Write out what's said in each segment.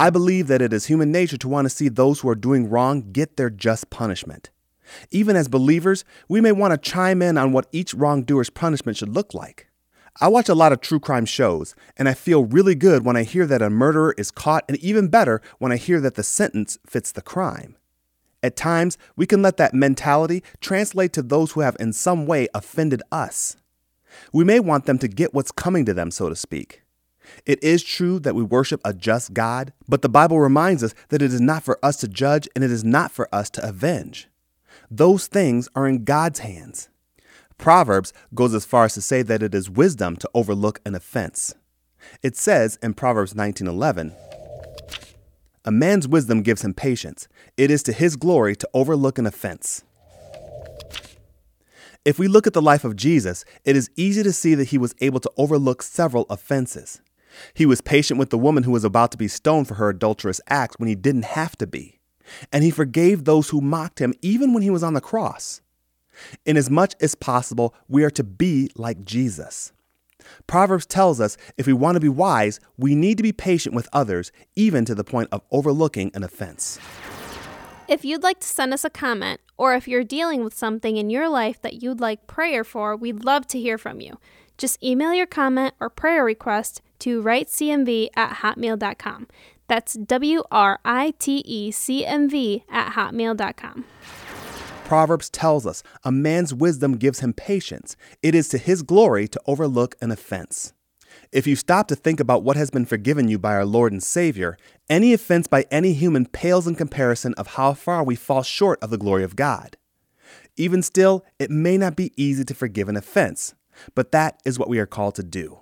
I believe that it is human nature to want to see those who are doing wrong get their just punishment. Even as believers, we may want to chime in on what each wrongdoer's punishment should look like. I watch a lot of true crime shows, and I feel really good when I hear that a murderer is caught, and even better when I hear that the sentence fits the crime. At times, we can let that mentality translate to those who have in some way offended us. We may want them to get what's coming to them, so to speak. It is true that we worship a just God, but the Bible reminds us that it is not for us to judge and it is not for us to avenge. Those things are in God's hands. Proverbs goes as far as to say that it is wisdom to overlook an offense. It says in Proverbs 19:11, "A man's wisdom gives him patience. It is to his glory to overlook an offense." If we look at the life of Jesus, it is easy to see that he was able to overlook several offenses. He was patient with the woman who was about to be stoned for her adulterous act when he didn't have to be. And he forgave those who mocked him even when he was on the cross. Inasmuch as possible, we are to be like Jesus. Proverbs tells us if we want to be wise, we need to be patient with others, even to the point of overlooking an offense. If you'd like to send us a comment, or if you're dealing with something in your life that you'd like prayer for, we'd love to hear from you. Just email your comment or prayer request to writecmv at hotmail.com. That's W R I T E C M V at hotmail.com. Proverbs tells us a man's wisdom gives him patience. It is to his glory to overlook an offense. If you stop to think about what has been forgiven you by our Lord and Savior, any offense by any human pales in comparison of how far we fall short of the glory of God. Even still, it may not be easy to forgive an offense, but that is what we are called to do.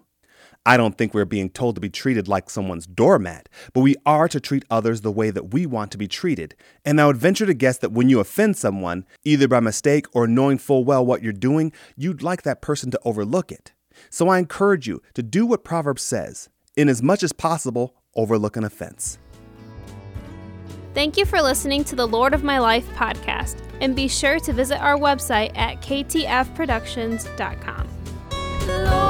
I don't think we're being told to be treated like someone's doormat, but we are to treat others the way that we want to be treated. And I would venture to guess that when you offend someone, either by mistake or knowing full well what you're doing, you'd like that person to overlook it. So I encourage you to do what Proverbs says, in as much as possible, overlook an offense. Thank you for listening to the Lord of My Life podcast, and be sure to visit our website at ktfproductions.com.